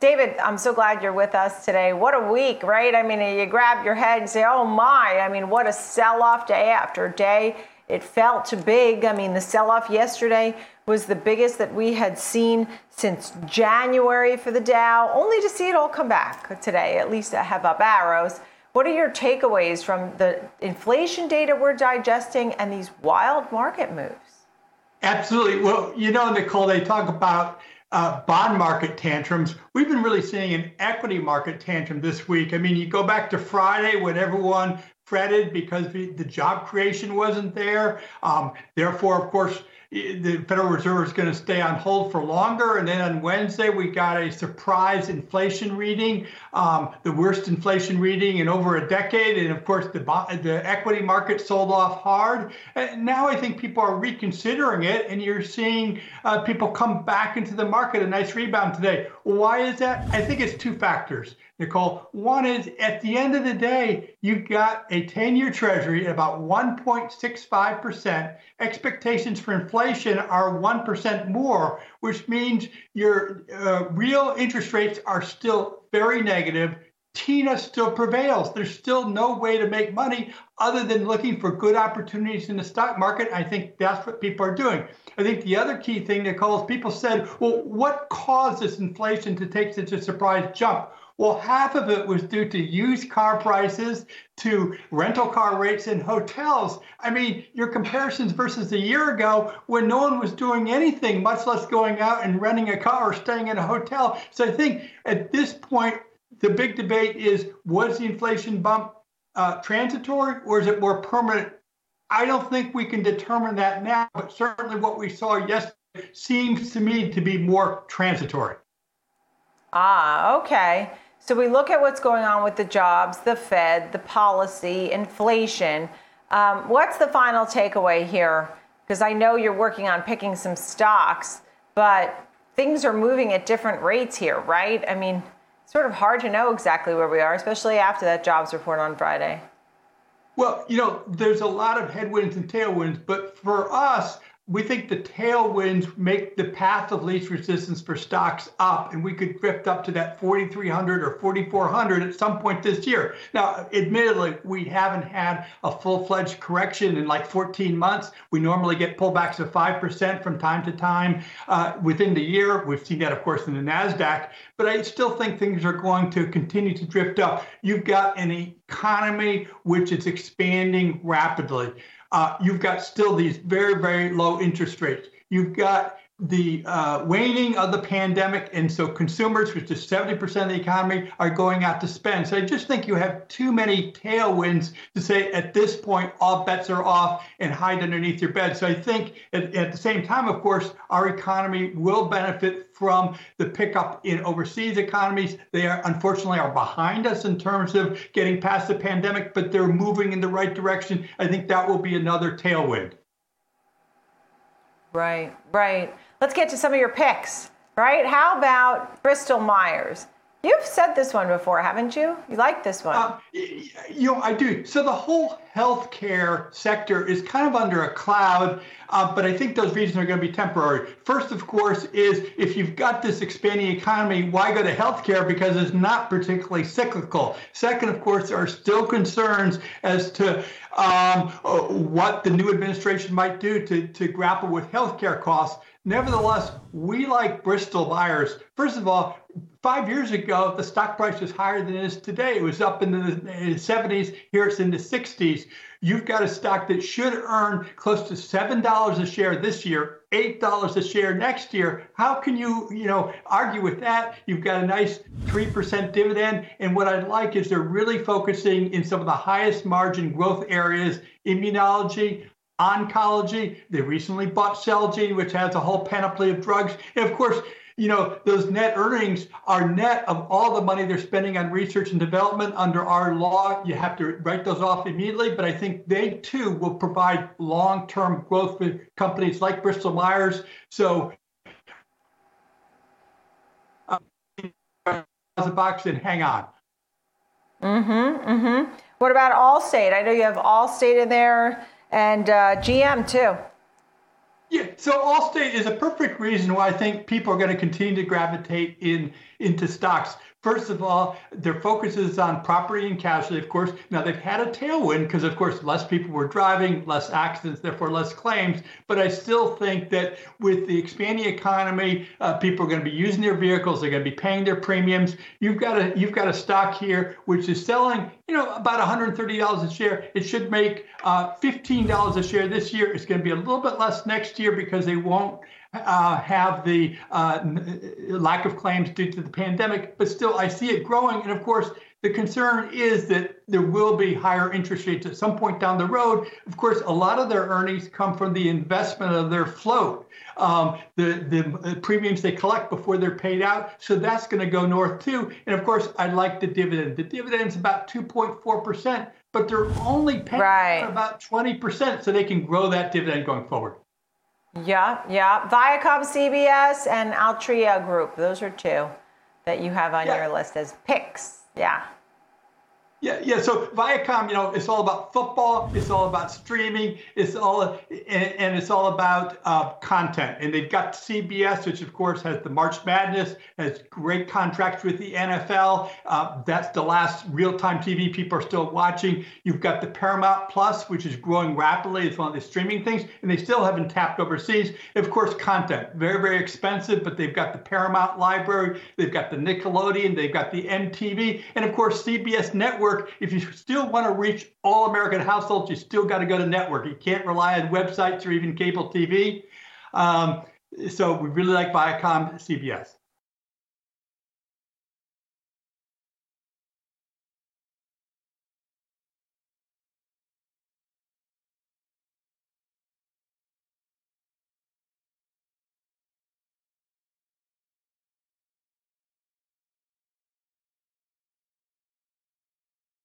David, I'm so glad you're with us today. What a week, right? I mean, you grab your head and say, oh my, I mean, what a sell off day after day. It felt too big. I mean, the sell off yesterday was the biggest that we had seen since January for the Dow, only to see it all come back today, at least have up arrows. What are your takeaways from the inflation data we're digesting and these wild market moves? Absolutely. Well, you know, Nicole, they talk about uh, bond market tantrums. We've been really seeing an equity market tantrum this week. I mean, you go back to Friday when everyone fretted because the, the job creation wasn't there. Um, therefore, of course, the Federal Reserve is going to stay on hold for longer. And then on Wednesday, we got a surprise inflation reading, um, the worst inflation reading in over a decade. And of course, the, the equity market sold off hard. And now I think people are reconsidering it, and you're seeing uh, people come back into the market, a nice rebound today. Why is that? I think it's two factors. Nicole. One is at the end of the day, you've got a 10 year treasury at about 1.65%. Expectations for inflation are 1% more, which means your uh, real interest rates are still very negative. TINA still prevails. There's still no way to make money other than looking for good opportunities in the stock market. I think that's what people are doing. I think the other key thing, Nicole, is people said, well, what caused this inflation to take such a surprise jump? Well, half of it was due to used car prices, to rental car rates in hotels. I mean, your comparisons versus a year ago when no one was doing anything, much less going out and renting a car or staying in a hotel. So I think at this point, the big debate is was the inflation bump uh, transitory or is it more permanent? I don't think we can determine that now, but certainly what we saw yesterday seems to me to be more transitory. Ah, okay. So we look at what's going on with the jobs, the Fed, the policy, inflation. Um, what's the final takeaway here? Because I know you're working on picking some stocks, but things are moving at different rates here, right? I mean, sort of hard to know exactly where we are, especially after that jobs report on Friday. Well, you know, there's a lot of headwinds and tailwinds, but for us, we think the tailwinds make the path of least resistance for stocks up, and we could drift up to that 4,300 or 4,400 at some point this year. Now, admittedly, we haven't had a full fledged correction in like 14 months. We normally get pullbacks of 5% from time to time uh, within the year. We've seen that, of course, in the NASDAQ, but I still think things are going to continue to drift up. You've got an economy which is expanding rapidly. Uh, you've got still these very, very low interest rates. You've got the uh, waning of the pandemic, and so consumers, which is 70% of the economy, are going out to spend. So I just think you have too many tailwinds to say at this point all bets are off and hide underneath your bed. So I think at, at the same time, of course, our economy will benefit from the pickup in overseas economies. They are unfortunately are behind us in terms of getting past the pandemic, but they're moving in the right direction. I think that will be another tailwind. Right, right. Let's get to some of your picks, right? How about Bristol Myers? You've said this one before, haven't you? You like this one. Uh, you know, I do. So the whole healthcare sector is kind of under a cloud, uh, but I think those reasons are going to be temporary. First, of course, is if you've got this expanding economy, why go to healthcare? Because it's not particularly cyclical. Second, of course, there are still concerns as to um, uh, what the new administration might do to, to grapple with healthcare costs. Nevertheless, we like Bristol Myers. First of all, five years ago, the stock price was higher than it is today. It was up in the 70s. Here it's in the 60s. You've got a stock that should earn close to $7 a share this year, $8 a share next year. How can you, you know, argue with that? You've got a nice 3% dividend. And what I like is they're really focusing in some of the highest margin growth areas, immunology, oncology. They recently bought Celgene, which has a whole panoply of drugs. And of course, you know, those net earnings are net of all the money they're spending on research and development under our law. You have to write those off immediately, but I think they too will provide long term growth for companies like Bristol Myers. So, uh, a box and hang on. Mm hmm. Mm hmm. What about Allstate? I know you have Allstate in there and uh, GM too. Yeah, So Allstate is a perfect reason why I think people are going to continue to gravitate in into stocks. First of all, their focus is on property and casualty, of course. Now, they've had a tailwind because, of course, less people were driving, less accidents, therefore less claims. But I still think that with the expanding economy, uh, people are going to be using their vehicles, they're going to be paying their premiums. You've got a you've got a stock here which is selling, you know, about $130 a share. It should make uh, $15 a share this year. It's going to be a little bit less next year because they won't uh, have the uh, lack of claims due to the pandemic, but still I see it growing. And of course, the concern is that there will be higher interest rates at some point down the road. Of course, a lot of their earnings come from the investment of their float, um, the, the premiums they collect before they're paid out. So that's going to go north too. And of course, I like the dividend. The dividend's about 2.4%, but they're only paying right. about 20%, so they can grow that dividend going forward. Yeah, yeah. Viacom, CBS, and Altria Group. Those are two that you have on yeah. your list as picks. Yeah. Yeah, yeah. So Viacom, you know, it's all about football. It's all about streaming. It's all and, and it's all about uh, content. And they've got CBS, which of course has the March Madness, has great contracts with the NFL. Uh, that's the last real-time TV people are still watching. You've got the Paramount Plus, which is growing rapidly. It's one of the streaming things, and they still haven't tapped overseas. Of course, content very very expensive, but they've got the Paramount library. They've got the Nickelodeon. They've got the MTV, and of course CBS Network network. If you still want to reach all American households, you still got to go to network. You can't rely on websites or even cable TV. Um, so we really like Viacom CBS.